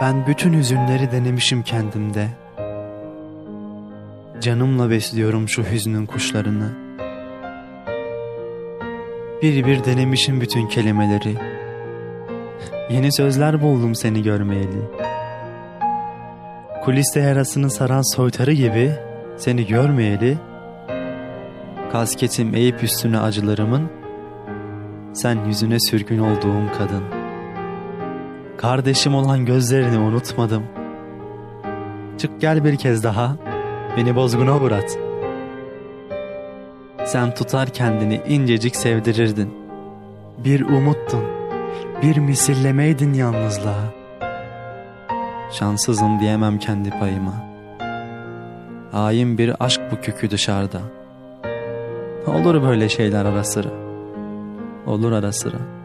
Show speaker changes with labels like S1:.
S1: Ben bütün hüzünleri denemişim kendimde. Canımla besliyorum şu hüznün kuşlarını. Bir bir denemişim bütün kelimeleri. Yeni sözler buldum seni görmeyeli. Kuliste yarasını saran soytarı gibi seni görmeyeli. Kasketim eğip üstüne acılarımın, sen yüzüne sürgün olduğum kadın. Kardeşim olan gözlerini unutmadım. Çık gel bir kez daha, beni bozguna uğrat. Sen tutar kendini incecik sevdirirdin. Bir umuttun, bir misillemeydin yalnızlığa. Şanssızım diyemem kendi payıma. Hain bir aşk bu kükü dışarıda. Olur böyle şeyler ara sıra. Olur ara sıra.